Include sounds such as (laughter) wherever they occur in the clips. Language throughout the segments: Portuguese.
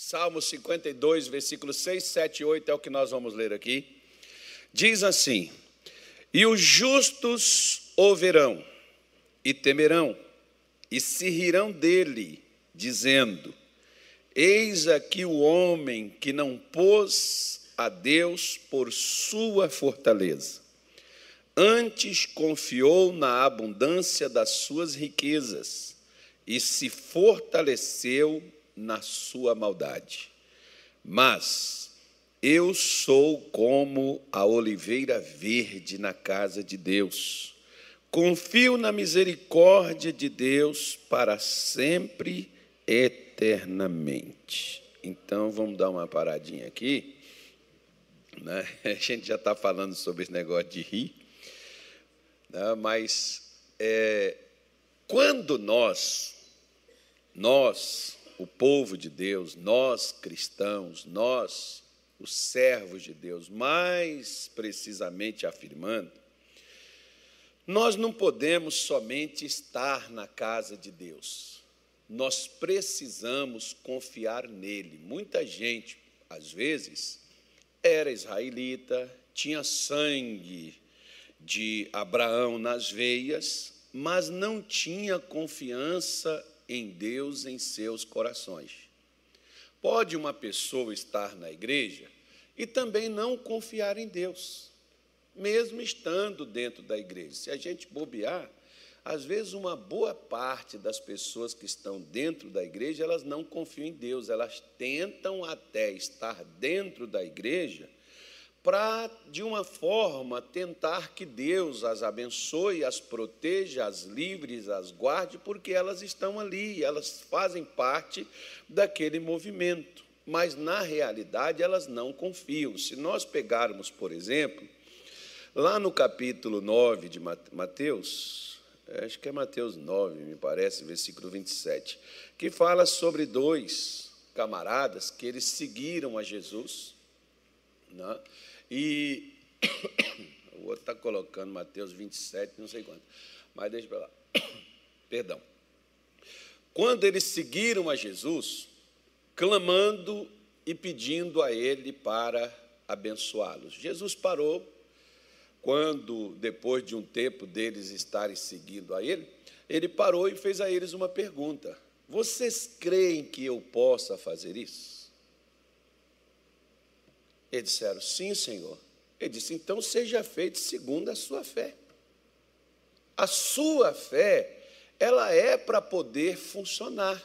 Salmo 52, versículos 6, 7 e 8 é o que nós vamos ler aqui. Diz assim: E os justos ouvirão e temerão e se rirão dele, dizendo: Eis aqui o homem que não pôs a Deus por sua fortaleza, antes confiou na abundância das suas riquezas e se fortaleceu na sua maldade. Mas eu sou como a oliveira verde na casa de Deus. Confio na misericórdia de Deus para sempre, eternamente. Então vamos dar uma paradinha aqui. Né? (laughs) A gente já está falando sobre esse negócio de rir, né? mas é, quando nós, nós o povo de Deus, nós cristãos, nós, os servos de Deus, mais precisamente afirmando, nós não podemos somente estar na casa de Deus, nós precisamos confiar nele. Muita gente, às vezes, era israelita, tinha sangue de Abraão nas veias, mas não tinha confiança em Deus em seus corações. Pode uma pessoa estar na igreja e também não confiar em Deus, mesmo estando dentro da igreja. Se a gente bobear, às vezes uma boa parte das pessoas que estão dentro da igreja, elas não confiam em Deus, elas tentam até estar dentro da igreja para, de uma forma, tentar que Deus as abençoe, as proteja, as livre, as guarde, porque elas estão ali, elas fazem parte daquele movimento. Mas, na realidade, elas não confiam. Se nós pegarmos, por exemplo, lá no capítulo 9 de Mateus, acho que é Mateus 9, me parece, versículo 27, que fala sobre dois camaradas que eles seguiram a Jesus. Né? E (coughs) o outro está colocando Mateus 27, não sei quanto, mas deixa para lá. (coughs) Perdão. Quando eles seguiram a Jesus, clamando e pedindo a Ele para abençoá-los. Jesus parou, quando, depois de um tempo deles estarem seguindo a Ele, ele parou e fez a eles uma pergunta: Vocês creem que eu possa fazer isso? Eles disseram: Sim, Senhor. Ele disse: Então seja feito segundo a sua fé. A sua fé, ela é para poder funcionar.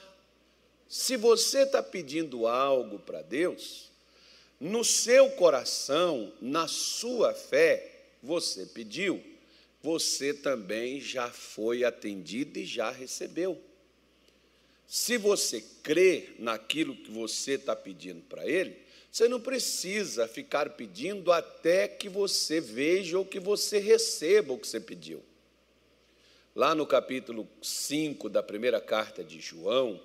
Se você está pedindo algo para Deus, no seu coração, na sua fé, você pediu, você também já foi atendido e já recebeu. Se você crê naquilo que você está pedindo para Ele, você não precisa ficar pedindo até que você veja ou que você receba o que você pediu. Lá no capítulo 5 da primeira carta de João,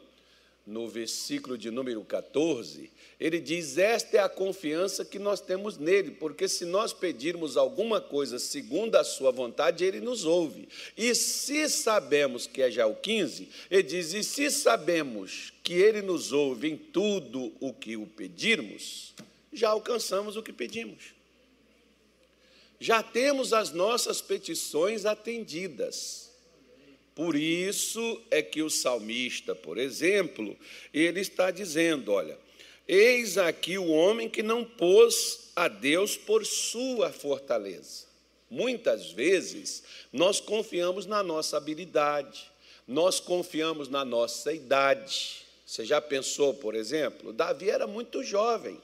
no versículo de número 14, ele diz: Esta é a confiança que nós temos nele, porque se nós pedirmos alguma coisa segundo a sua vontade, ele nos ouve. E se sabemos, que é já o 15, ele diz: E se sabemos que ele nos ouve em tudo o que o pedirmos, já alcançamos o que pedimos. Já temos as nossas petições atendidas. Por isso é que o salmista, por exemplo, ele está dizendo: olha, eis aqui o homem que não pôs a Deus por sua fortaleza. Muitas vezes nós confiamos na nossa habilidade, nós confiamos na nossa idade. Você já pensou, por exemplo, Davi era muito jovem.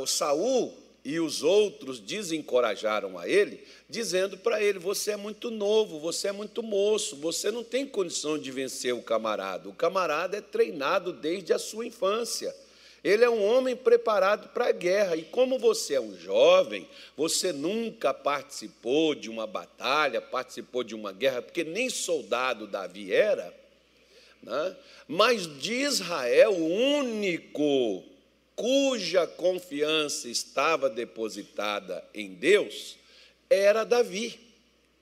O Saul e os outros desencorajaram a ele, dizendo para ele: Você é muito novo, você é muito moço, você não tem condição de vencer o camarada. O camarada é treinado desde a sua infância. Ele é um homem preparado para a guerra. E como você é um jovem, você nunca participou de uma batalha, participou de uma guerra, porque nem soldado Davi era. Né? Mas de Israel, o único cuja confiança estava depositada em Deus era Davi.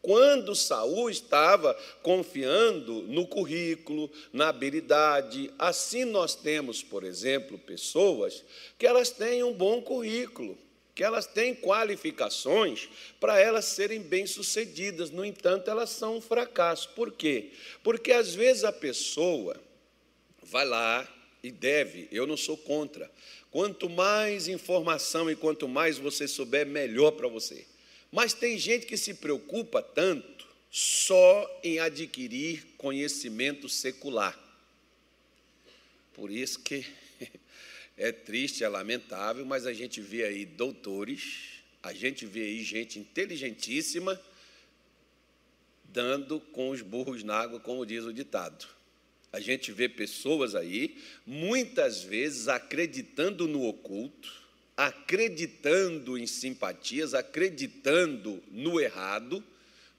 quando Saul estava confiando no currículo, na habilidade. Assim nós temos, por exemplo, pessoas que elas têm um bom currículo, que elas têm qualificações para elas serem bem-sucedidas. No entanto, elas são um fracasso. Por quê? Porque às vezes a pessoa vai lá e deve, eu não sou contra. Quanto mais informação e quanto mais você souber, melhor para você. Mas tem gente que se preocupa tanto só em adquirir conhecimento secular. Por isso que (laughs) é triste, é lamentável, mas a gente vê aí doutores, a gente vê aí gente inteligentíssima dando com os burros na água, como diz o ditado. A gente vê pessoas aí, muitas vezes acreditando no oculto, acreditando em simpatias, acreditando no errado,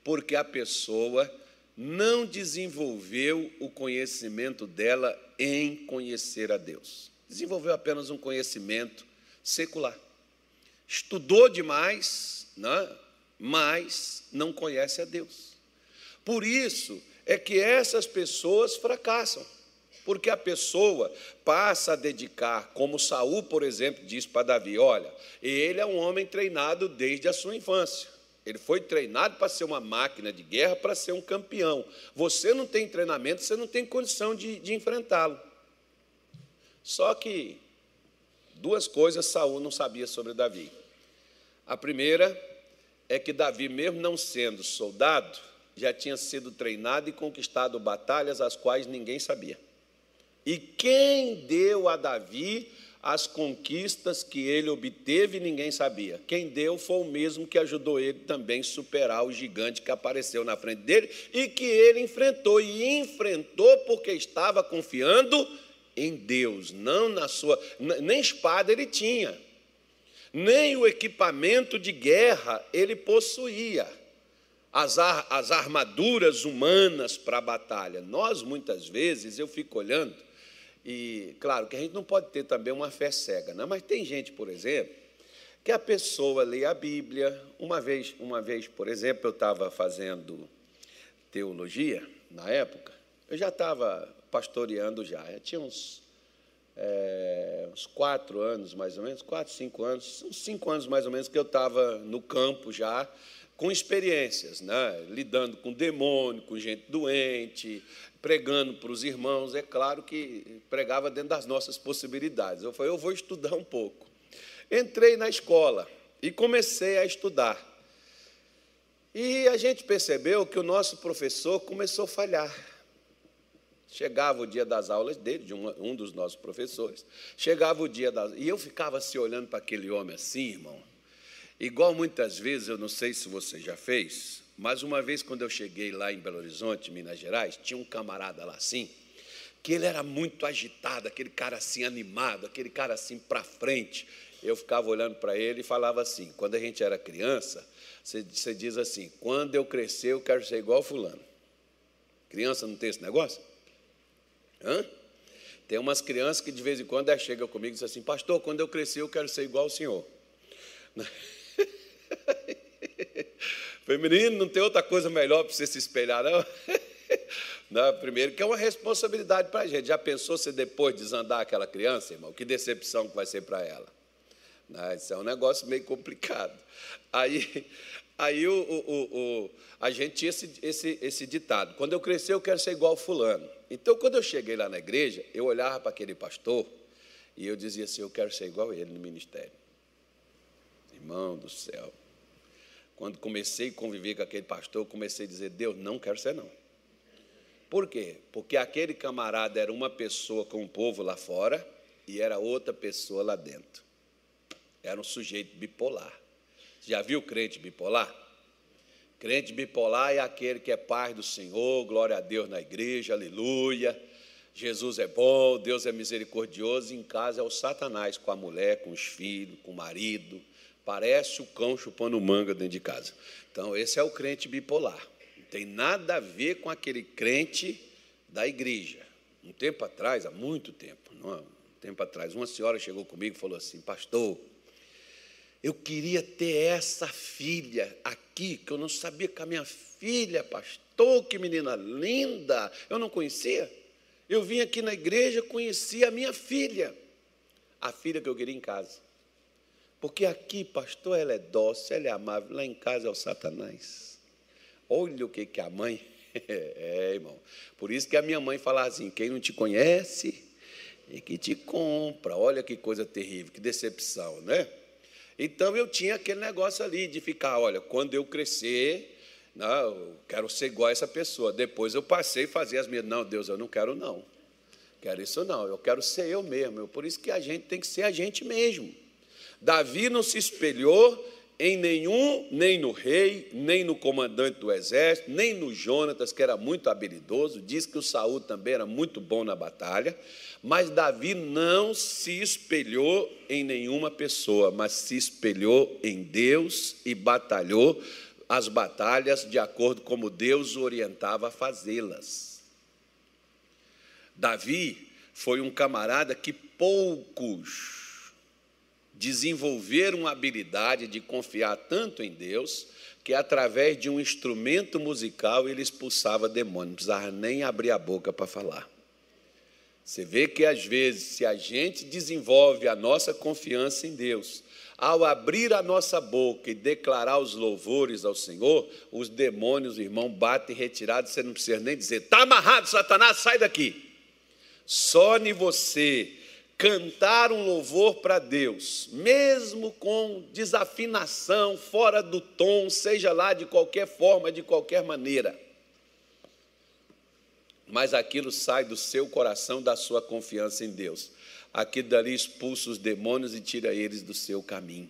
porque a pessoa não desenvolveu o conhecimento dela em conhecer a Deus. Desenvolveu apenas um conhecimento secular. Estudou demais, né? mas não conhece a Deus. Por isso é que essas pessoas fracassam. Porque a pessoa passa a dedicar, como Saul, por exemplo, diz para Davi: olha, ele é um homem treinado desde a sua infância. Ele foi treinado para ser uma máquina de guerra, para ser um campeão. Você não tem treinamento, você não tem condição de, de enfrentá-lo. Só que duas coisas Saul não sabia sobre Davi. A primeira é que Davi, mesmo não sendo soldado, já tinha sido treinado e conquistado batalhas as quais ninguém sabia. E quem deu a Davi as conquistas que ele obteve, ninguém sabia. Quem deu foi o mesmo que ajudou ele também superar o gigante que apareceu na frente dele e que ele enfrentou. E enfrentou porque estava confiando em Deus, não na sua. Nem espada ele tinha, nem o equipamento de guerra ele possuía. As, ar, as armaduras humanas para a batalha. Nós, muitas vezes, eu fico olhando e, claro, que a gente não pode ter também uma fé cega, né? mas tem gente, por exemplo, que a pessoa lê a Bíblia. Uma vez, uma vez por exemplo, eu estava fazendo teologia, na época, eu já estava pastoreando já, eu tinha uns, é, uns quatro anos, mais ou menos, quatro, cinco anos, uns cinco anos mais ou menos que eu estava no campo já, com experiências, né? lidando com demônio, com gente doente, pregando para os irmãos. É claro que pregava dentro das nossas possibilidades. Eu falei, eu vou estudar um pouco. Entrei na escola e comecei a estudar. E a gente percebeu que o nosso professor começou a falhar. Chegava o dia das aulas dele, de um, dos nossos professores, chegava o dia das. E eu ficava se olhando para aquele homem assim, irmão Igual muitas vezes, eu não sei se você já fez, mas uma vez quando eu cheguei lá em Belo Horizonte, Minas Gerais, tinha um camarada lá assim, que ele era muito agitado, aquele cara assim animado, aquele cara assim para frente. Eu ficava olhando para ele e falava assim: quando a gente era criança, você, você diz assim, quando eu crescer eu quero ser igual fulano. Criança não tem esse negócio? Hã? Tem umas crianças que de vez em quando chegam comigo e dizem assim, pastor, quando eu crescer eu quero ser igual ao senhor. (laughs) (laughs) Feminino, não tem outra coisa melhor para você se espelhar, não? (laughs) não? Primeiro, que é uma responsabilidade para a gente. Já pensou se depois desandar aquela criança, irmão? Que decepção que vai ser para ela? Não, isso é um negócio meio complicado. Aí, (laughs) aí o, o, o, a gente tinha esse, esse, esse ditado: quando eu crescer, eu quero ser igual Fulano. Então, quando eu cheguei lá na igreja, eu olhava para aquele pastor e eu dizia assim: eu quero ser igual ele no ministério. Irmão do céu. Quando comecei a conviver com aquele pastor, comecei a dizer: Deus, não quero ser não. Por quê? Porque aquele camarada era uma pessoa com o povo lá fora e era outra pessoa lá dentro. Era um sujeito bipolar. Já viu crente bipolar? Crente bipolar é aquele que é pai do Senhor, glória a Deus na igreja, aleluia. Jesus é bom, Deus é misericordioso, em casa é o Satanás com a mulher, com os filhos, com o marido, Parece o cão chupando manga dentro de casa. Então, esse é o crente bipolar. Não tem nada a ver com aquele crente da igreja. Um tempo atrás, há muito tempo, não, um tempo atrás, uma senhora chegou comigo e falou assim: Pastor, eu queria ter essa filha aqui, que eu não sabia que a minha filha, pastor, que menina linda. Eu não conhecia. Eu vim aqui na igreja, conheci a minha filha, a filha que eu queria em casa. Porque aqui, pastor, ela é dócil, ela é amável, lá em casa é o Satanás. Olha o que, que a mãe. (laughs) É, irmão. Por isso que a minha mãe fala assim: quem não te conhece e que te compra. Olha que coisa terrível, que decepção, né? Então eu tinha aquele negócio ali de ficar, olha, quando eu crescer, não, eu quero ser igual a essa pessoa. Depois eu passei a fazer as minhas, não, Deus, eu não quero não. Quero isso não, eu quero ser eu mesmo. Por isso que a gente tem que ser a gente mesmo. Davi não se espelhou em nenhum, nem no rei, nem no comandante do exército, nem no Jonatas, que era muito habilidoso, diz que o Saul também era muito bom na batalha, mas Davi não se espelhou em nenhuma pessoa, mas se espelhou em Deus e batalhou as batalhas de acordo como Deus o orientava a fazê-las. Davi foi um camarada que poucos desenvolveram a habilidade de confiar tanto em Deus que através de um instrumento musical ele expulsava demônios, não precisava nem abrir a boca para falar. Você vê que às vezes, se a gente desenvolve a nossa confiança em Deus, ao abrir a nossa boca e declarar os louvores ao Senhor, os demônios, irmão, batem retirados, você não precisa nem dizer, está amarrado, Satanás, sai daqui. Só em você cantar um louvor para Deus, mesmo com desafinação, fora do tom, seja lá de qualquer forma, de qualquer maneira. Mas aquilo sai do seu coração, da sua confiança em Deus. Aquilo dali expulsa os demônios e tira eles do seu caminho.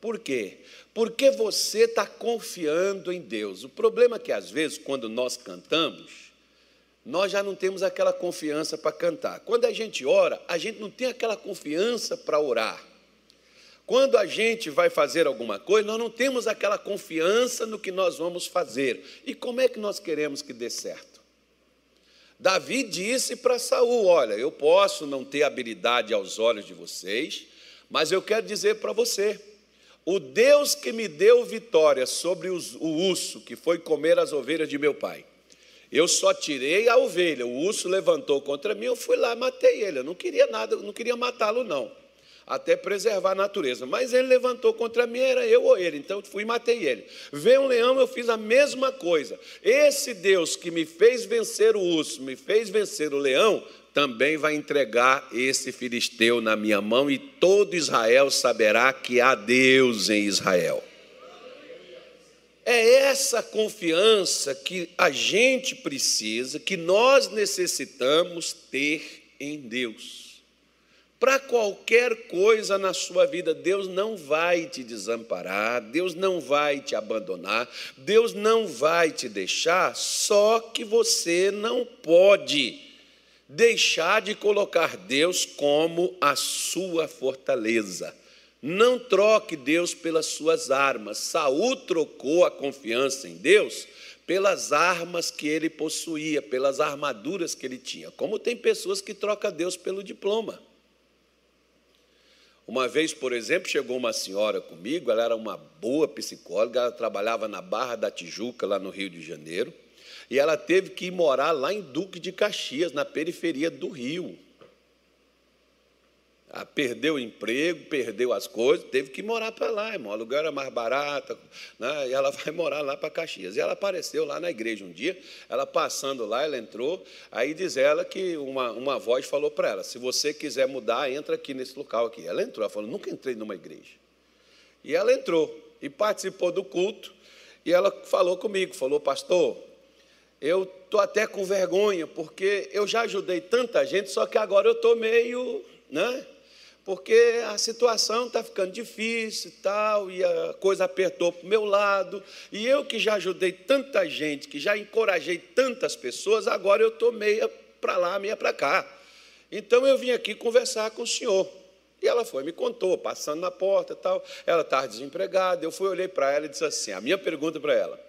Por quê? Porque você está confiando em Deus. O problema é que, às vezes, quando nós cantamos, nós já não temos aquela confiança para cantar. Quando a gente ora, a gente não tem aquela confiança para orar. Quando a gente vai fazer alguma coisa, nós não temos aquela confiança no que nós vamos fazer. E como é que nós queremos que dê certo? Davi disse para Saul: Olha, eu posso não ter habilidade aos olhos de vocês, mas eu quero dizer para você: o Deus que me deu vitória sobre o urso que foi comer as ovelhas de meu pai, eu só tirei a ovelha. O urso levantou contra mim, eu fui lá matei ele. Eu não queria nada, não queria matá-lo, não. Até preservar a natureza. Mas ele levantou contra mim, era eu ou ele. Então eu fui e matei ele. Veio um leão, eu fiz a mesma coisa. Esse Deus que me fez vencer o urso, me fez vencer o leão, também vai entregar esse filisteu na minha mão, e todo Israel saberá que há Deus em Israel. É essa confiança que a gente precisa, que nós necessitamos ter em Deus. Para qualquer coisa na sua vida, Deus não vai te desamparar, Deus não vai te abandonar, Deus não vai te deixar, só que você não pode deixar de colocar Deus como a sua fortaleza. Não troque Deus pelas suas armas. Saul trocou a confiança em Deus pelas armas que ele possuía, pelas armaduras que ele tinha. Como tem pessoas que trocam Deus pelo diploma. Uma vez, por exemplo, chegou uma senhora comigo, ela era uma boa psicóloga, ela trabalhava na Barra da Tijuca, lá no Rio de Janeiro, e ela teve que ir morar lá em Duque de Caxias, na periferia do Rio. Ah, perdeu o emprego, perdeu as coisas, teve que morar para lá, irmão. O aluguel era mais barato, né? e ela (laughs) vai morar lá para Caxias. E ela apareceu lá na igreja um dia, ela passando lá, ela entrou, aí diz ela que uma, uma voz falou para ela: se você quiser mudar, entra aqui nesse local aqui. Ela entrou, ela falou: nunca entrei numa igreja. E ela entrou e participou do culto, e ela falou comigo, falou, pastor, eu estou até com vergonha, porque eu já ajudei tanta gente, só que agora eu estou meio. Né? Porque a situação está ficando difícil e tal, e a coisa apertou para o meu lado, e eu que já ajudei tanta gente, que já encorajei tantas pessoas, agora eu estou meia para lá, meia para cá. Então eu vim aqui conversar com o senhor. E ela foi, me contou, passando na porta e tal, ela estava desempregada, eu fui, olhei para ela e disse assim, a minha pergunta para ela,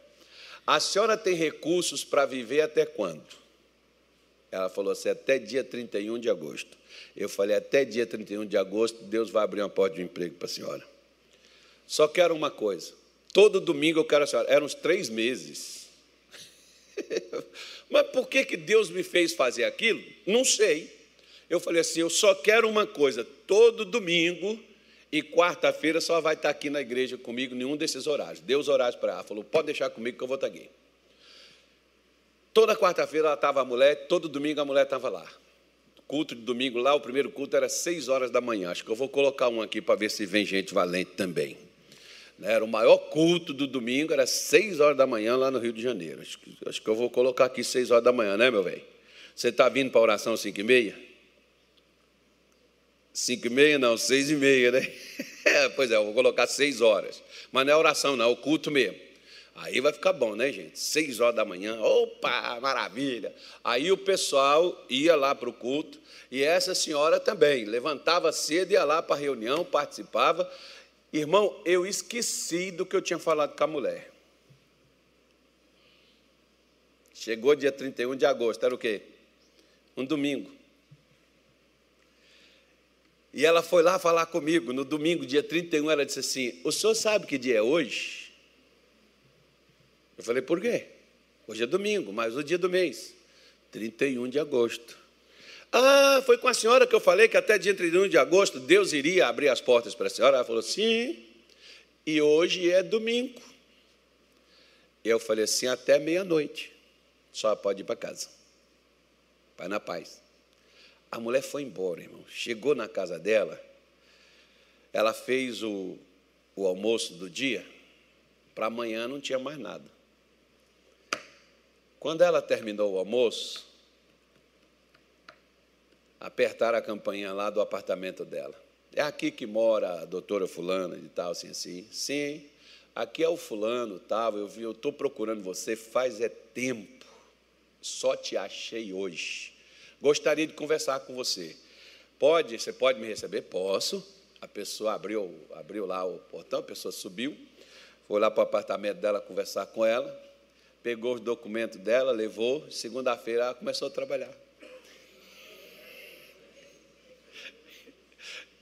a senhora tem recursos para viver até quando? Ela falou assim, até dia 31 de agosto. Eu falei, até dia 31 de agosto, Deus vai abrir uma porta de emprego para a senhora. Só quero uma coisa: Todo domingo eu quero a senhora. Eram uns três meses. (laughs) Mas por que, que Deus me fez fazer aquilo? Não sei. Eu falei assim: eu só quero uma coisa, todo domingo e quarta-feira só vai estar aqui na igreja comigo, nenhum desses horários. Deu os horários para ela, falou: pode deixar comigo que eu vou estar aqui. Toda quarta-feira ela estava a mulher, todo domingo a mulher estava lá. Culto de domingo lá, o primeiro culto era seis horas da manhã. Acho que eu vou colocar um aqui para ver se vem gente valente também. Né, era o maior culto do domingo, era seis horas da manhã lá no Rio de Janeiro. Acho que, acho que eu vou colocar aqui seis horas da manhã, né, meu velho? Você está vindo para a oração cinco e meia? Cinco e meia não, seis e meia, né? (laughs) pois é, eu vou colocar seis horas. Mas não é oração, não, é o culto mesmo. Aí vai ficar bom, né, gente? Seis horas da manhã, opa, maravilha. Aí o pessoal ia lá para o culto, e essa senhora também levantava cedo, ia lá para a reunião, participava. Irmão, eu esqueci do que eu tinha falado com a mulher. Chegou dia 31 de agosto, era o quê? Um domingo. E ela foi lá falar comigo no domingo, dia 31, ela disse assim: O senhor sabe que dia é hoje? Eu falei: Por quê? Hoje é domingo, mas o dia do mês, 31 de agosto. Ah, foi com a senhora que eu falei que até dia 31 de agosto Deus iria abrir as portas para a senhora? Ela falou: Sim, e hoje é domingo. Eu falei assim: Até meia-noite, só pode ir para casa. Vai na paz. A mulher foi embora, irmão. Chegou na casa dela, ela fez o, o almoço do dia, para amanhã não tinha mais nada. Quando ela terminou o almoço, apertaram a campainha lá do apartamento dela. É aqui que mora a doutora fulana e tal, assim, assim. Sim, aqui é o fulano, tal, eu vi, eu estou procurando você faz é tempo. Só te achei hoje. Gostaria de conversar com você. Pode, você pode me receber? Posso. A pessoa abriu, abriu lá o portão, a pessoa subiu, foi lá para o apartamento dela conversar com ela, pegou os documentos dela, levou, segunda-feira ela começou a trabalhar. (laughs)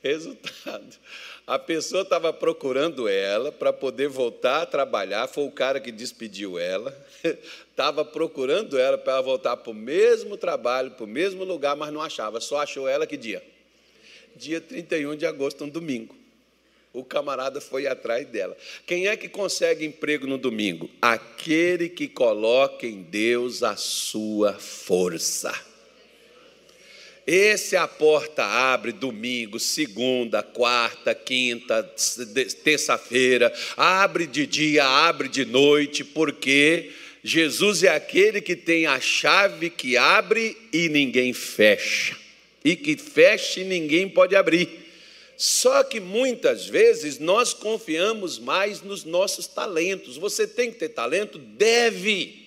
Resultado: a pessoa estava procurando ela para poder voltar a trabalhar, foi o cara que despediu ela, (laughs) estava procurando ela para ela voltar para o mesmo trabalho, para o mesmo lugar, mas não achava, só achou ela que dia? Dia 31 de agosto, um domingo. O camarada foi atrás dela. Quem é que consegue emprego no domingo? Aquele que coloca em Deus a sua força. Esse a porta abre domingo, segunda, quarta, quinta, terça-feira, abre de dia, abre de noite, porque Jesus é aquele que tem a chave que abre e ninguém fecha, e que fecha e ninguém pode abrir. Só que muitas vezes nós confiamos mais nos nossos talentos. Você tem que ter talento? Deve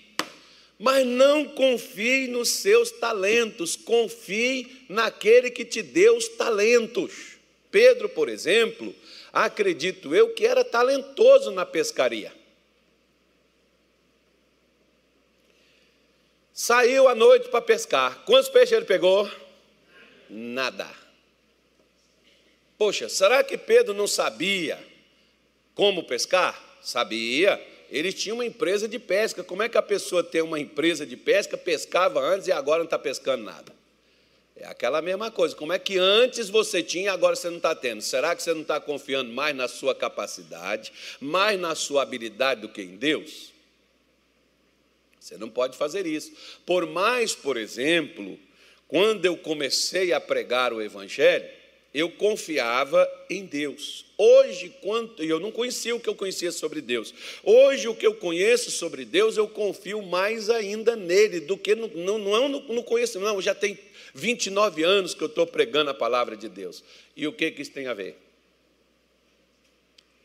mas não confie nos seus talentos, confie naquele que te deu os talentos. Pedro, por exemplo, acredito eu que era talentoso na pescaria. Saiu à noite para pescar. Quantos peixes ele pegou? Nada. Poxa, será que Pedro não sabia como pescar? Sabia ele tinha uma empresa de pesca. Como é que a pessoa tem uma empresa de pesca, pescava antes e agora não está pescando nada? É aquela mesma coisa. Como é que antes você tinha e agora você não está tendo? Será que você não está confiando mais na sua capacidade, mais na sua habilidade do que em Deus? Você não pode fazer isso. Por mais, por exemplo, quando eu comecei a pregar o Evangelho, eu confiava em Deus. Hoje, quanto eu não conhecia o que eu conhecia sobre Deus. Hoje, o que eu conheço sobre Deus, eu confio mais ainda nele do que no, não, não, não, não conheço, não. Já tem 29 anos que eu estou pregando a palavra de Deus. E o que, que isso tem a ver?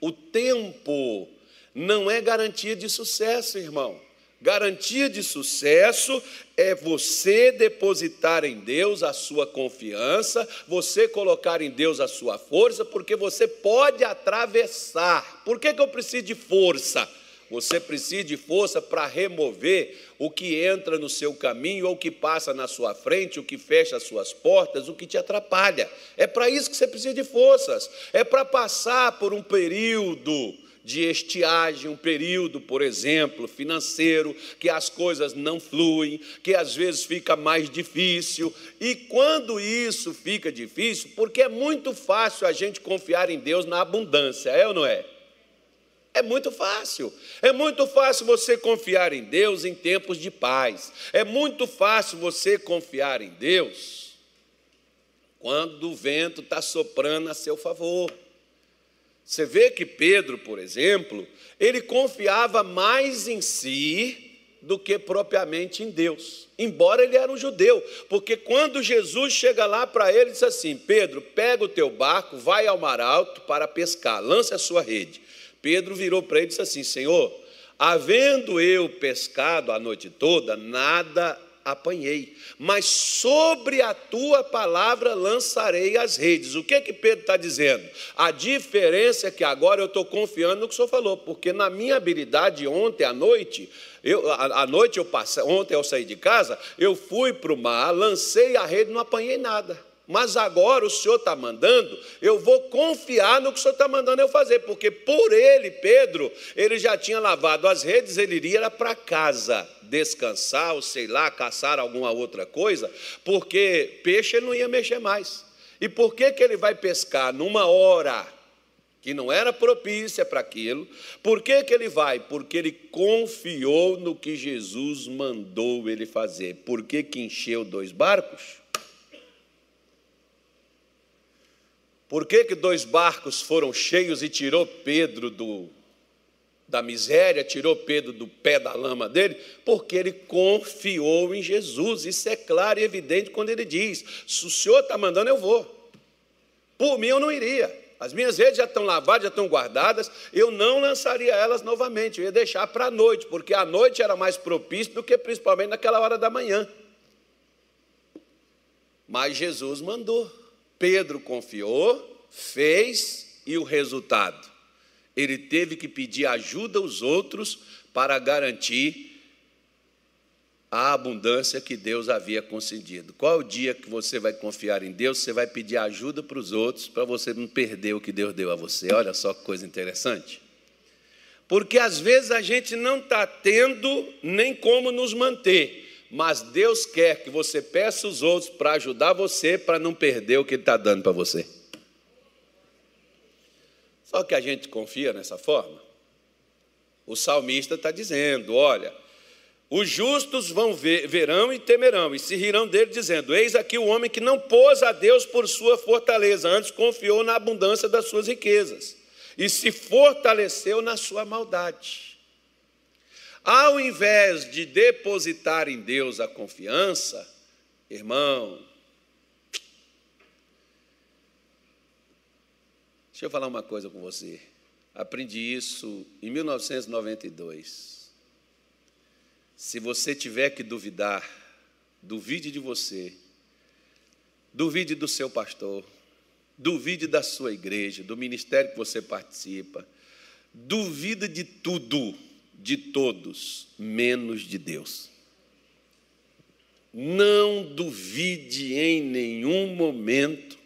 O tempo não é garantia de sucesso, irmão. Garantia de sucesso é você depositar em Deus a sua confiança, você colocar em Deus a sua força, porque você pode atravessar. Por que, que eu preciso de força? Você precisa de força para remover o que entra no seu caminho, ou o que passa na sua frente, o que fecha as suas portas, o que te atrapalha. É para isso que você precisa de forças. É para passar por um período de estiagem, um período, por exemplo, financeiro, que as coisas não fluem, que às vezes fica mais difícil. E quando isso fica difícil, porque é muito fácil a gente confiar em Deus na abundância, é ou não é? É muito fácil. É muito fácil você confiar em Deus em tempos de paz. É muito fácil você confiar em Deus quando o vento está soprando a seu favor. Você vê que Pedro, por exemplo, ele confiava mais em si do que propriamente em Deus, embora ele era um judeu, porque quando Jesus chega lá para ele, diz assim: Pedro, pega o teu barco, vai ao mar alto para pescar, lance a sua rede. Pedro virou para ele e disse assim: Senhor, havendo eu pescado a noite toda, nada apanhei, mas sobre a tua palavra lançarei as redes. O que que Pedro está dizendo? A diferença é que agora eu estou confiando no que o senhor falou, porque na minha habilidade ontem à noite, eu, à noite eu passei, ontem eu saí de casa, eu fui para o mar, lancei a rede, não apanhei nada mas agora o Senhor está mandando, eu vou confiar no que o Senhor está mandando eu fazer, porque por ele, Pedro, ele já tinha lavado as redes, ele iria para casa descansar, ou sei lá, caçar alguma outra coisa, porque peixe ele não ia mexer mais. E por que, que ele vai pescar numa hora que não era propícia para aquilo? Por que, que ele vai? Porque ele confiou no que Jesus mandou ele fazer. Por que, que encheu dois barcos? Por que, que dois barcos foram cheios e tirou Pedro do, da miséria, tirou Pedro do pé da lama dele? Porque ele confiou em Jesus. Isso é claro e evidente quando ele diz: se o Senhor está mandando, eu vou. Por mim eu não iria. As minhas redes já estão lavadas, já estão guardadas, eu não lançaria elas novamente, eu ia deixar para a noite, porque a noite era mais propício do que principalmente naquela hora da manhã. Mas Jesus mandou. Pedro confiou, fez e o resultado? Ele teve que pedir ajuda aos outros para garantir a abundância que Deus havia concedido. Qual o dia que você vai confiar em Deus? Você vai pedir ajuda para os outros para você não perder o que Deus deu a você. Olha só que coisa interessante. Porque às vezes a gente não está tendo nem como nos manter mas Deus quer que você peça os outros para ajudar você para não perder o que Ele está dando para você. Só que a gente confia nessa forma. O salmista está dizendo: olha, os justos vão ver, verão e temerão, e se rirão dele, dizendo: Eis aqui o homem que não pôs a Deus por sua fortaleza, antes confiou na abundância das suas riquezas, e se fortaleceu na sua maldade. Ao invés de depositar em Deus a confiança, irmão, deixa eu falar uma coisa com você. Aprendi isso em 1992. Se você tiver que duvidar, duvide de você, duvide do seu pastor, duvide da sua igreja, do ministério que você participa, duvida de tudo de todos, menos de Deus. Não duvide em nenhum momento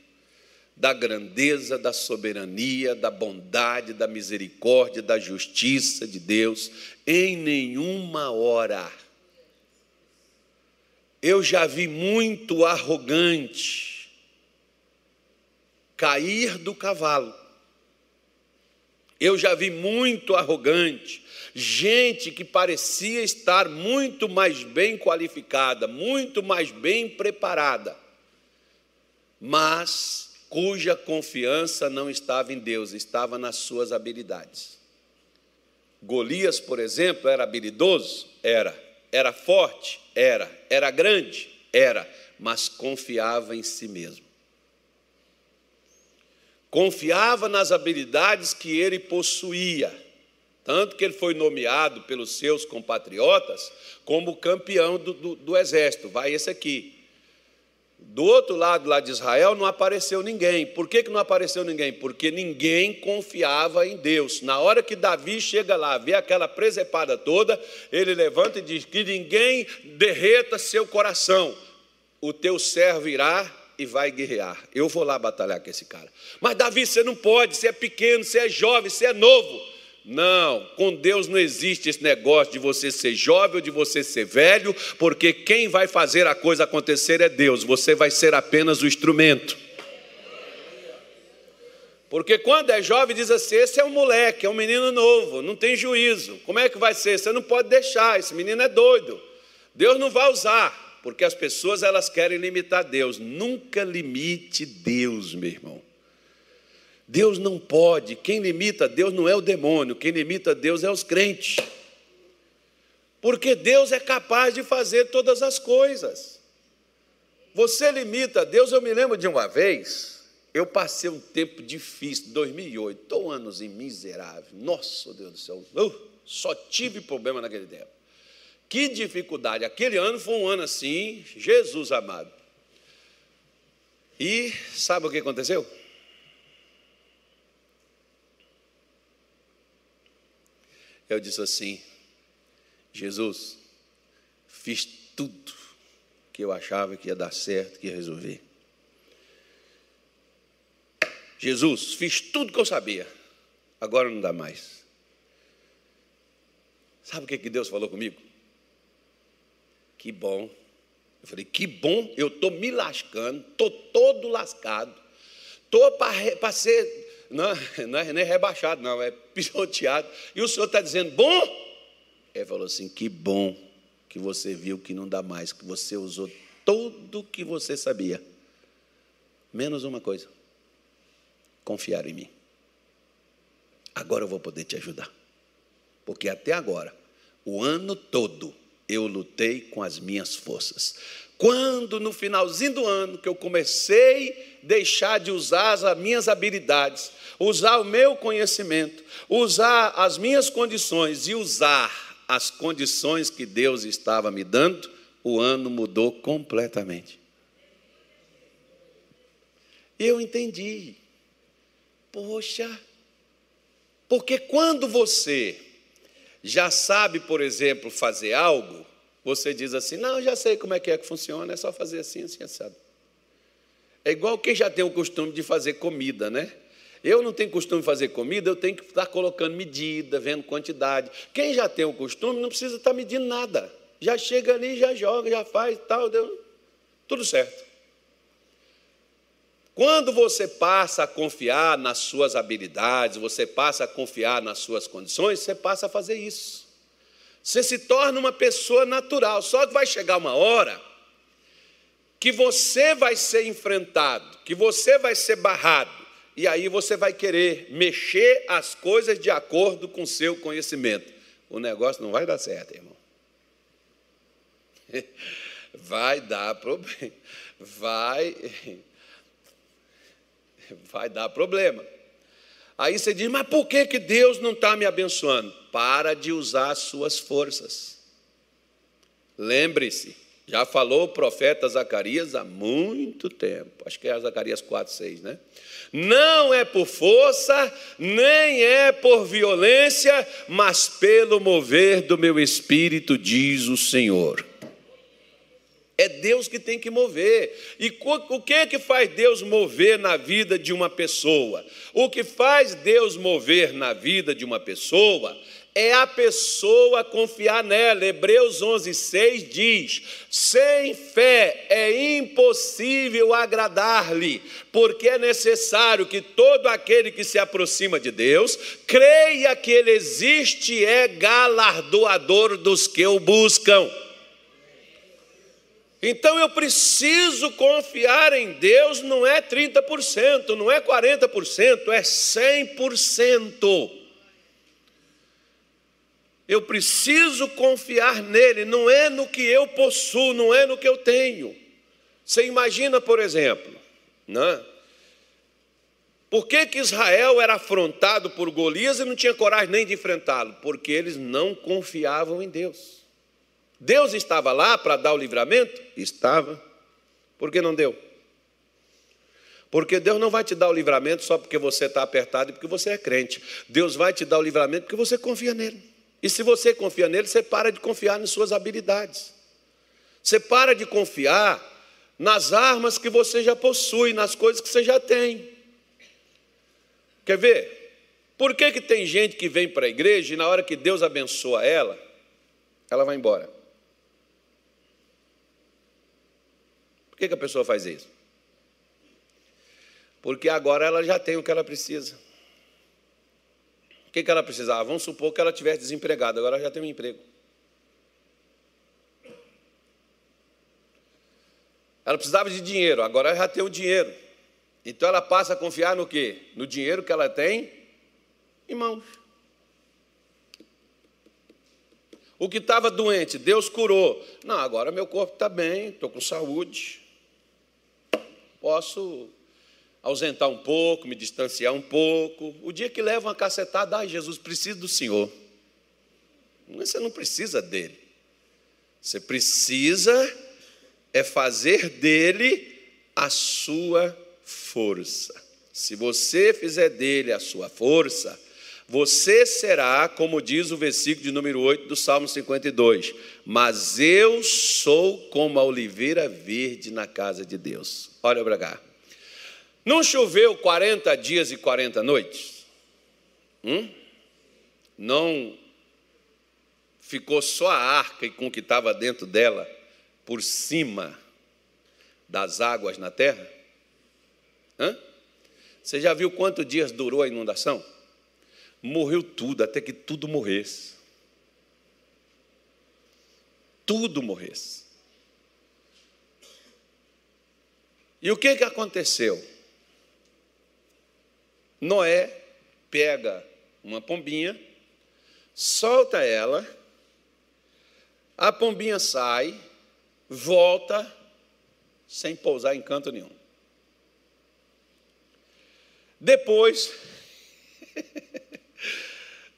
da grandeza, da soberania, da bondade, da misericórdia, da justiça de Deus, em nenhuma hora. Eu já vi muito arrogante cair do cavalo. Eu já vi muito arrogante gente que parecia estar muito mais bem qualificada, muito mais bem preparada, mas cuja confiança não estava em Deus, estava nas suas habilidades. Golias, por exemplo, era habilidoso? Era. Era forte? Era. Era grande? Era. Mas confiava em si mesmo. Confiava nas habilidades que ele possuía tanto que ele foi nomeado pelos seus compatriotas como campeão do, do, do, exército. Vai esse aqui. Do outro lado, lá de Israel, não apareceu ninguém. Por que, que não apareceu ninguém? Porque ninguém confiava em Deus. Na hora que Davi chega lá, vê aquela presepada toda, ele levanta e diz: Que ninguém derreta seu coração. O teu servo irá e vai guerrear. Eu vou lá batalhar com esse cara. Mas Davi, você não pode, você é pequeno, você é jovem, você é novo. Não, com Deus não existe esse negócio de você ser jovem ou de você ser velho, porque quem vai fazer a coisa acontecer é Deus, você vai ser apenas o instrumento. Porque quando é jovem, diz assim: esse é um moleque, é um menino novo, não tem juízo. Como é que vai ser? Você não pode deixar, esse menino é doido. Deus não vai usar, porque as pessoas elas querem limitar Deus. Nunca limite Deus, meu irmão. Deus não pode, quem limita Deus não é o demônio, quem limita Deus é os crentes. Porque Deus é capaz de fazer todas as coisas. Você limita Deus, eu me lembro de uma vez, eu passei um tempo difícil, 2008, estou anos em miserável, nossa Deus do céu, uh, só tive problema naquele tempo. Que dificuldade, aquele ano foi um ano assim, Jesus amado. E sabe o que aconteceu? Eu disse assim: Jesus, fiz tudo que eu achava que ia dar certo, que ia resolver. Jesus, fiz tudo que eu sabia, agora não dá mais. Sabe o que, Deus falou comigo? Que bom. Eu falei, que bom, eu estou me lascando, estou todo lascado, estou para ser não, não é nem rebaixado, não, é pisoteado. E o Senhor está dizendo, bom? Ele falou assim: que bom que você viu que não dá mais, que você usou tudo o que você sabia, menos uma coisa: confiar em mim. Agora eu vou poder te ajudar, porque até agora, o ano todo, eu lutei com as minhas forças. Quando no finalzinho do ano que eu comecei a deixar de usar as minhas habilidades, usar o meu conhecimento, usar as minhas condições e usar as condições que Deus estava me dando, o ano mudou completamente. Eu entendi. Poxa, porque quando você já sabe, por exemplo, fazer algo, você diz assim: não, já sei como é que é que funciona, é só fazer assim, assim, assado. É igual quem já tem o costume de fazer comida, né? Eu não tenho costume de fazer comida, eu tenho que estar colocando medida, vendo quantidade. Quem já tem o costume não precisa estar medindo nada. Já chega ali, já joga, já faz tal, deu tudo certo. Quando você passa a confiar nas suas habilidades, você passa a confiar nas suas condições, você passa a fazer isso. Você se torna uma pessoa natural. Só que vai chegar uma hora que você vai ser enfrentado, que você vai ser barrado, e aí você vai querer mexer as coisas de acordo com o seu conhecimento. O negócio não vai dar certo, irmão. (laughs) (laughs) Vai dar problema. Vai vai dar problema. Aí você diz, mas por que, que Deus não está me abençoando? Para de usar as suas forças. Lembre-se, já falou o profeta Zacarias há muito tempo, acho que é Zacarias 4, 6, né? Não é por força, nem é por violência, mas pelo mover do meu espírito, diz o Senhor. É Deus que tem que mover. E o que é que faz Deus mover na vida de uma pessoa? O que faz Deus mover na vida de uma pessoa é a pessoa confiar nela. Hebreus 11:6 diz: "Sem fé é impossível agradar-lhe, porque é necessário que todo aquele que se aproxima de Deus creia que ele existe e é galardoador dos que o buscam." Então eu preciso confiar em Deus, não é 30%, não é 40%, é 100%. Eu preciso confiar nele, não é no que eu possuo, não é no que eu tenho. Você imagina, por exemplo, né? Por que, que Israel era afrontado por Golias e não tinha coragem nem de enfrentá-lo? Porque eles não confiavam em Deus. Deus estava lá para dar o livramento? Estava. Por que não deu? Porque Deus não vai te dar o livramento só porque você está apertado e porque você é crente. Deus vai te dar o livramento porque você confia nele. E se você confia nele, você para de confiar nas suas habilidades. Você para de confiar nas armas que você já possui, nas coisas que você já tem. Quer ver? Por que, que tem gente que vem para a igreja e na hora que Deus abençoa ela, ela vai embora? Por que, que a pessoa faz isso? Porque agora ela já tem o que ela precisa. O que, que ela precisava? Vamos supor que ela tivesse desempregada, agora ela já tem um emprego. Ela precisava de dinheiro, agora ela já tem o dinheiro. Então ela passa a confiar no quê? No dinheiro que ela tem em mãos. O que estava doente, Deus curou. Não, agora meu corpo está bem, estou com saúde. Posso ausentar um pouco, me distanciar um pouco. O dia que leva uma cacetada, ai, Jesus, preciso do Senhor. Você não precisa dele. Você precisa é fazer dele a sua força. Se você fizer dele a sua força, você será, como diz o versículo de número 8 do Salmo 52, mas eu sou como a oliveira verde na casa de Deus. Olha para cá. Não choveu 40 dias e 40 noites? Hum? Não ficou só a arca e com o que estava dentro dela por cima das águas na terra? Hã? Você já viu quantos dias durou a inundação? Morreu tudo, até que tudo morresse. Tudo morresse. E o que, que aconteceu? Noé pega uma pombinha, solta ela, a pombinha sai, volta sem pousar em canto nenhum. Depois,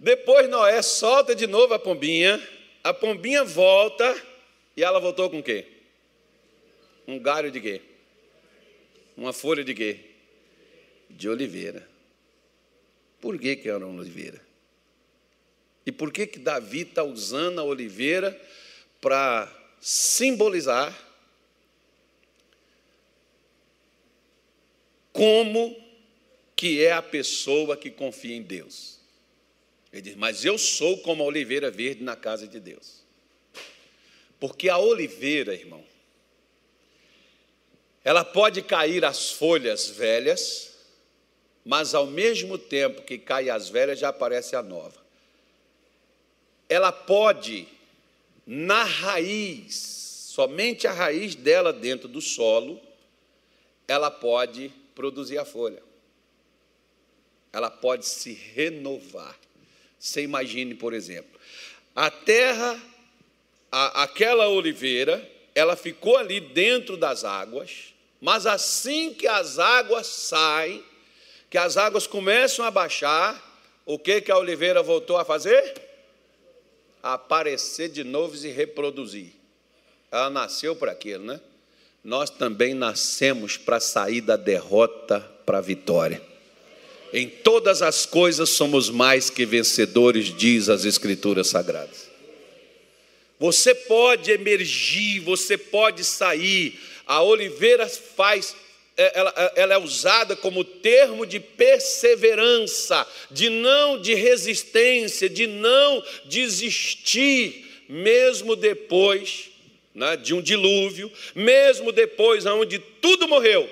depois Noé solta de novo a pombinha, a pombinha volta e ela voltou com o quê? Um galho de quê? Uma folha de quê? De oliveira. Por que, que era uma oliveira? E por que, que Davi está usando a oliveira para simbolizar como que é a pessoa que confia em Deus. Ele diz: Mas eu sou como a oliveira verde na casa de Deus. Porque a oliveira, irmão, ela pode cair as folhas velhas, mas ao mesmo tempo que cai as velhas, já aparece a nova. Ela pode, na raiz, somente a raiz dela dentro do solo, ela pode produzir a folha ela pode se renovar. Você imagine, por exemplo, a terra, a, aquela oliveira, ela ficou ali dentro das águas, mas assim que as águas saem, que as águas começam a baixar, o que, que a oliveira voltou a fazer? A aparecer de novo e se reproduzir. Ela nasceu para aquilo, né? Nós também nascemos para sair da derrota para a vitória. Em todas as coisas somos mais que vencedores, diz as Escrituras Sagradas. Você pode emergir, você pode sair. A oliveira faz, é, ela, é, ela, é usada como termo de perseverança, de não de resistência, de não desistir, mesmo depois né, de um dilúvio, mesmo depois onde tudo morreu,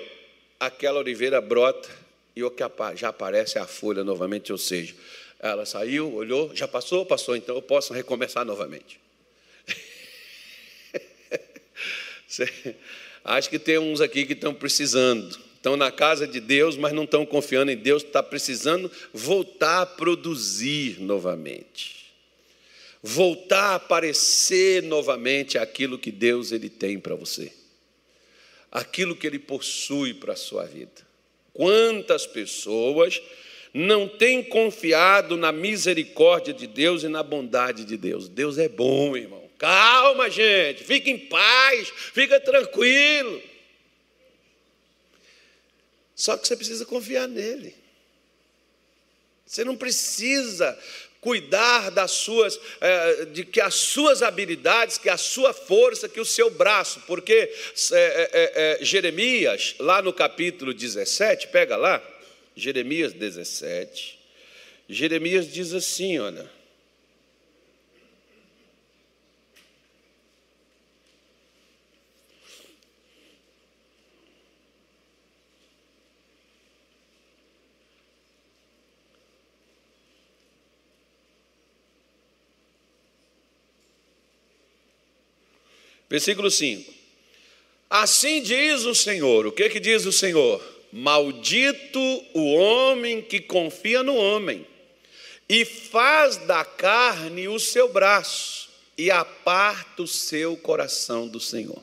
aquela oliveira brota e o que já aparece é a folha novamente, ou seja, ela saiu, olhou, já passou, passou, então eu posso recomeçar novamente. (laughs) Acho que tem uns aqui que estão precisando, estão na casa de Deus, mas não estão confiando em Deus, está precisando voltar a produzir novamente, voltar a aparecer novamente aquilo que Deus ele tem para você, aquilo que Ele possui para a sua vida. Quantas pessoas não têm confiado na misericórdia de Deus e na bondade de Deus? Deus é bom, irmão. Calma, gente, fica em paz, fica tranquilo. Só que você precisa confiar nele. Você não precisa cuidar das suas, é, de que as suas habilidades, que a sua força, que o seu braço, porque é, é, Jeremias, lá no capítulo 17, pega lá, Jeremias 17, Jeremias diz assim: olha. Versículo 5. Assim diz o Senhor. O que que diz o Senhor? Maldito o homem que confia no homem e faz da carne o seu braço e aparta o seu coração do Senhor.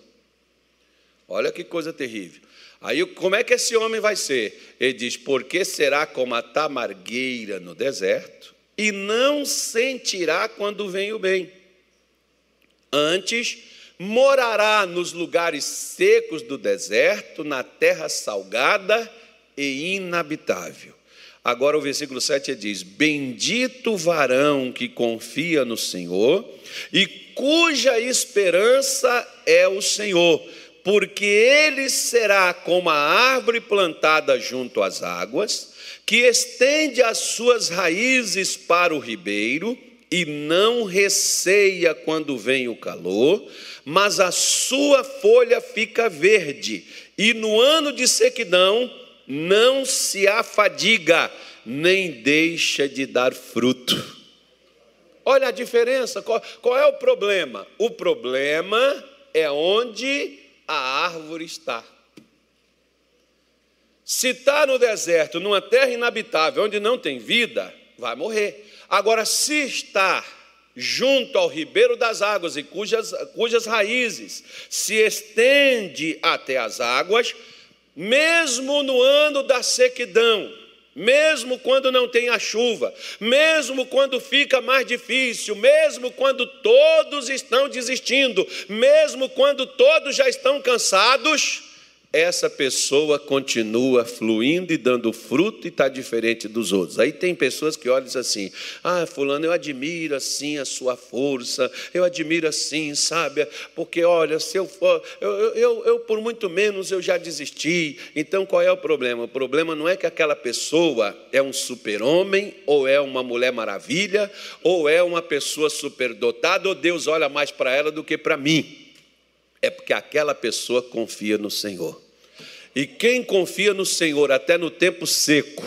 Olha que coisa terrível. Aí como é que esse homem vai ser? Ele diz: Porque será como a tamargueira no deserto e não sentirá quando vem o bem. Antes morará nos lugares secos do deserto, na terra salgada e inabitável. Agora o versículo 7 diz: Bendito o varão que confia no Senhor e cuja esperança é o Senhor, porque ele será como a árvore plantada junto às águas, que estende as suas raízes para o ribeiro e não receia quando vem o calor mas a sua folha fica verde, e no ano de sequidão não se afadiga, nem deixa de dar fruto. Olha a diferença, qual, qual é o problema? O problema é onde a árvore está. Se está no deserto, numa terra inabitável, onde não tem vida, vai morrer. Agora, se está junto ao ribeiro das águas e cujas, cujas raízes se estende até as águas, mesmo no ano da sequidão, mesmo quando não tem a chuva, mesmo quando fica mais difícil, mesmo quando todos estão desistindo, mesmo quando todos já estão cansados, essa pessoa continua fluindo e dando fruto e está diferente dos outros. Aí tem pessoas que olham assim: Ah, Fulano, eu admiro assim a sua força, eu admiro assim, sabe? Porque olha, se eu for, eu, eu, eu por muito menos eu já desisti. Então qual é o problema? O problema não é que aquela pessoa é um super-homem, ou é uma mulher maravilha, ou é uma pessoa superdotada, ou Deus olha mais para ela do que para mim é porque aquela pessoa confia no Senhor. E quem confia no Senhor até no tempo seco,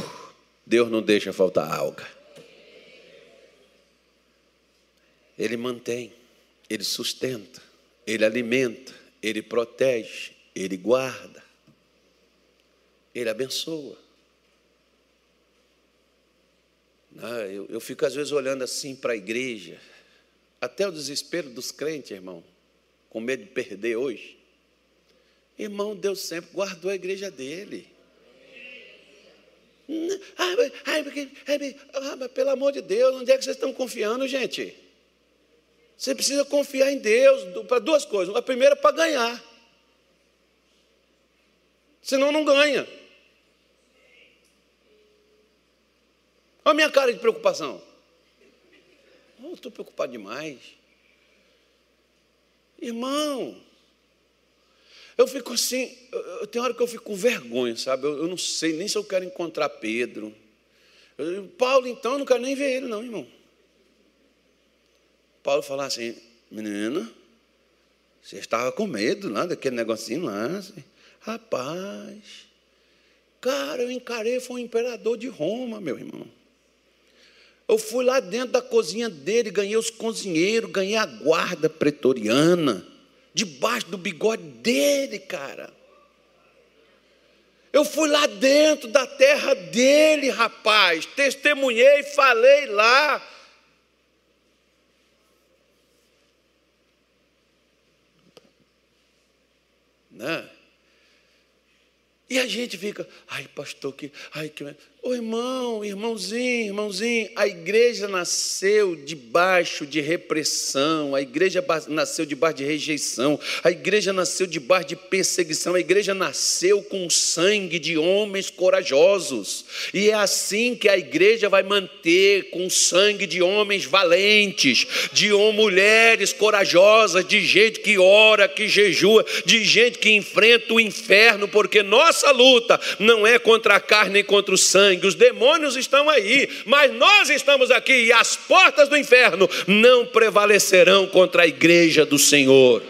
Deus não deixa faltar alga. Ele mantém, ele sustenta, ele alimenta, ele protege, ele guarda, ele abençoa. Ah, eu, eu fico às vezes olhando assim para a igreja, até o desespero dos crentes, irmão com medo de perder hoje? Irmão, Deus sempre guardou a igreja dele. Ai, ai, ai, ah, mas pelo amor de Deus, onde é que vocês estão confiando, gente? Você precisa confiar em Deus para duas coisas. A primeira, para ganhar. Senão não ganha. Olha a minha cara de preocupação. Oh, estou preocupado demais. Irmão, eu fico assim, eu, tem hora que eu fico com vergonha, sabe? Eu, eu não sei nem se eu quero encontrar Pedro. Eu, Paulo, então, eu não quero nem ver ele, não, irmão. Paulo fala assim, menina, você estava com medo lá daquele negocinho lá. Assim. Rapaz, cara, eu encarei, foi um imperador de Roma, meu irmão. Eu fui lá dentro da cozinha dele, ganhei os cozinheiros, ganhei a guarda pretoriana, debaixo do bigode dele, cara. Eu fui lá dentro da terra dele, rapaz, testemunhei, falei lá. Né? E a gente fica, ai, pastor, que, ai, que. Ô irmão, irmãozinho, irmãozinho, a igreja nasceu debaixo de repressão, a igreja nasceu debaixo de rejeição, a igreja nasceu debaixo de perseguição, a igreja nasceu com sangue de homens corajosos, e é assim que a igreja vai manter com sangue de homens valentes, de mulheres corajosas, de gente que ora, que jejua, de gente que enfrenta o inferno, porque nossa luta não é contra a carne e contra o sangue sangue, os demônios estão aí, mas nós estamos aqui e as portas do inferno não prevalecerão contra a igreja do Senhor.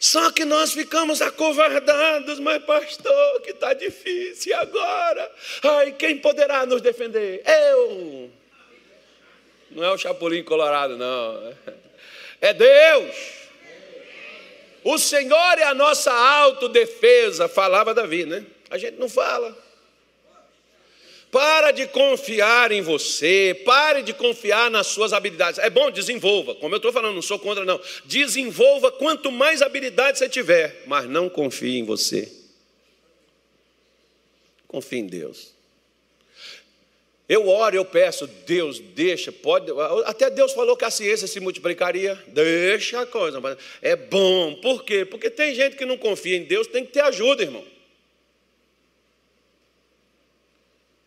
Só que nós ficamos acovardados, mas pastor, que está difícil agora. Ai, quem poderá nos defender? Eu. Não é o Chapolin Colorado, não. É Deus. O Senhor é a nossa autodefesa, falava Davi, né? A gente não fala. Para de confiar em você, pare de confiar nas suas habilidades. É bom, desenvolva. Como eu estou falando, não sou contra, não. Desenvolva quanto mais habilidade você tiver, mas não confie em você. Confie em Deus. Eu oro, eu peço, Deus, deixa, pode. Até Deus falou que a ciência se multiplicaria. Deixa a coisa. É bom. Por quê? Porque tem gente que não confia em Deus, tem que ter ajuda, irmão.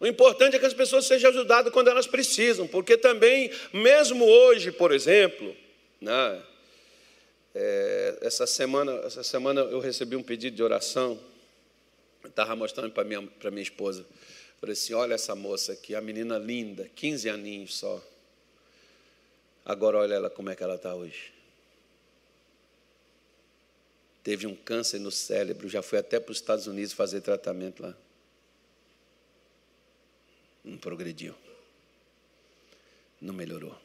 O importante é que as pessoas sejam ajudadas quando elas precisam, porque também, mesmo hoje, por exemplo, né, é, essa, semana, essa semana eu recebi um pedido de oração, estava mostrando para minha, minha esposa. Falei assim: olha essa moça aqui, a menina linda, 15 aninhos só. Agora olha ela como é que ela está hoje. Teve um câncer no cérebro, já foi até para os Estados Unidos fazer tratamento lá não progrediu, não melhorou.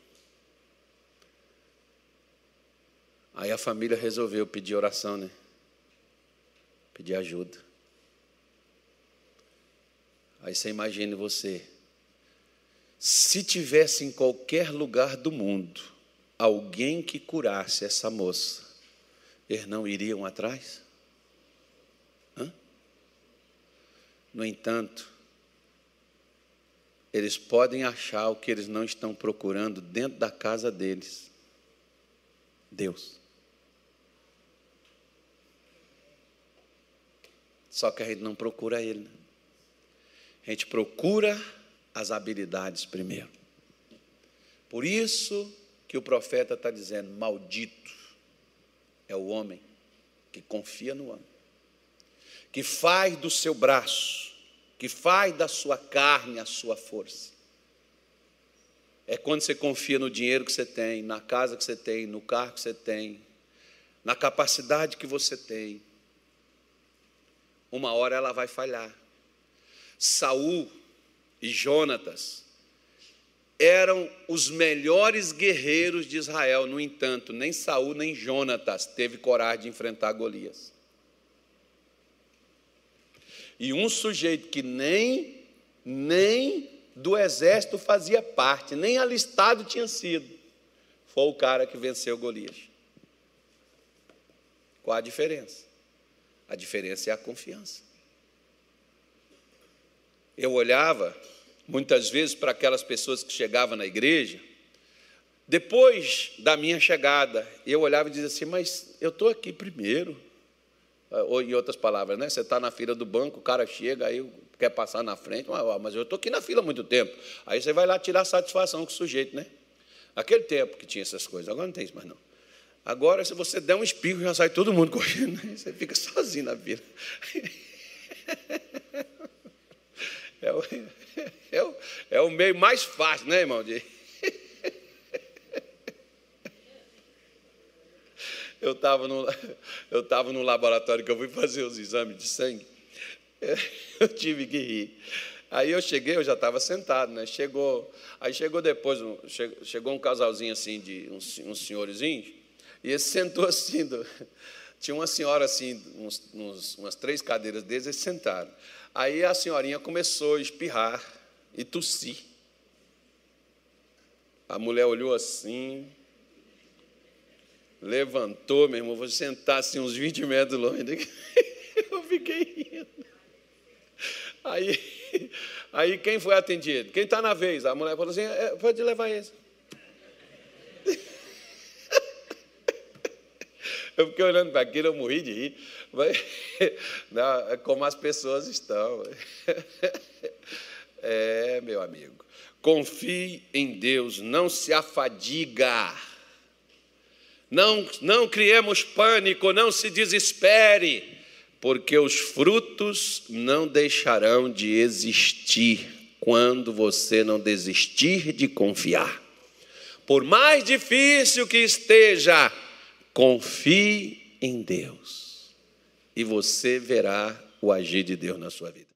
Aí a família resolveu pedir oração, né? Pedir ajuda. Aí você imagine você, se tivesse em qualquer lugar do mundo alguém que curasse essa moça, eles não iriam atrás? Hã? No entanto, eles podem achar o que eles não estão procurando dentro da casa deles. Deus. Só que a gente não procura Ele. Né? A gente procura as habilidades primeiro. Por isso que o profeta está dizendo: maldito é o homem que confia no homem, que faz do seu braço que faz da sua carne a sua força. É quando você confia no dinheiro que você tem, na casa que você tem, no carro que você tem, na capacidade que você tem. Uma hora ela vai falhar. Saul e Jonatas eram os melhores guerreiros de Israel. No entanto, nem Saul nem Jonatas teve coragem de enfrentar Golias. E um sujeito que nem, nem do exército fazia parte, nem alistado tinha sido, foi o cara que venceu Golias. Qual a diferença? A diferença é a confiança. Eu olhava muitas vezes para aquelas pessoas que chegavam na igreja, depois da minha chegada, eu olhava e dizia assim: Mas eu estou aqui primeiro. Ah, ou em outras palavras, né? Você está na fila do banco, o cara chega, aí quer passar na frente, mas eu estou aqui na fila há muito tempo. Aí você vai lá tirar satisfação com o sujeito, né? Aquele tempo que tinha essas coisas, agora não tem isso mais não. Agora, se você der um espirro, já sai todo mundo (laughs) correndo, né? você fica sozinho na fila. (laughs) É o, (laughs) é o, é o meio mais fácil, né, irmão? De, eu estava no, (laughs) eu tava no laboratório que eu fui fazer os exames de sangue. (laughs) Eu tive que rir. Aí eu cheguei, eu já estava sentado, né? Chegou, aí chegou depois, chegou um casalzinho assim, de uns, uns senhorzinhos, e ele sentou (laughs) assim, do, tinha uma senhora assim, uns, uns, umas três cadeiras deles, eles sentaram. Aí a senhorinha começou a espirrar e tossir. A mulher olhou assim, levantou, meu irmão, vou sentar assim uns 20 metros longe. (laughs) Eu fiquei rindo. Aí, aí quem foi atendido? Quem está na vez? A mulher falou assim: é, pode levar esse. (laughs) Eu fiquei olhando para aquilo, eu morri de rir. Mas, (laughs) é como as pessoas estão. É, meu amigo. Confie em Deus, não se afadiga não, não criemos pânico, não se desespere. porque os frutos não deixarão de existir quando você não desistir de confiar. Por mais difícil que esteja, confie em Deus e você verá o agir de Deus na sua vida.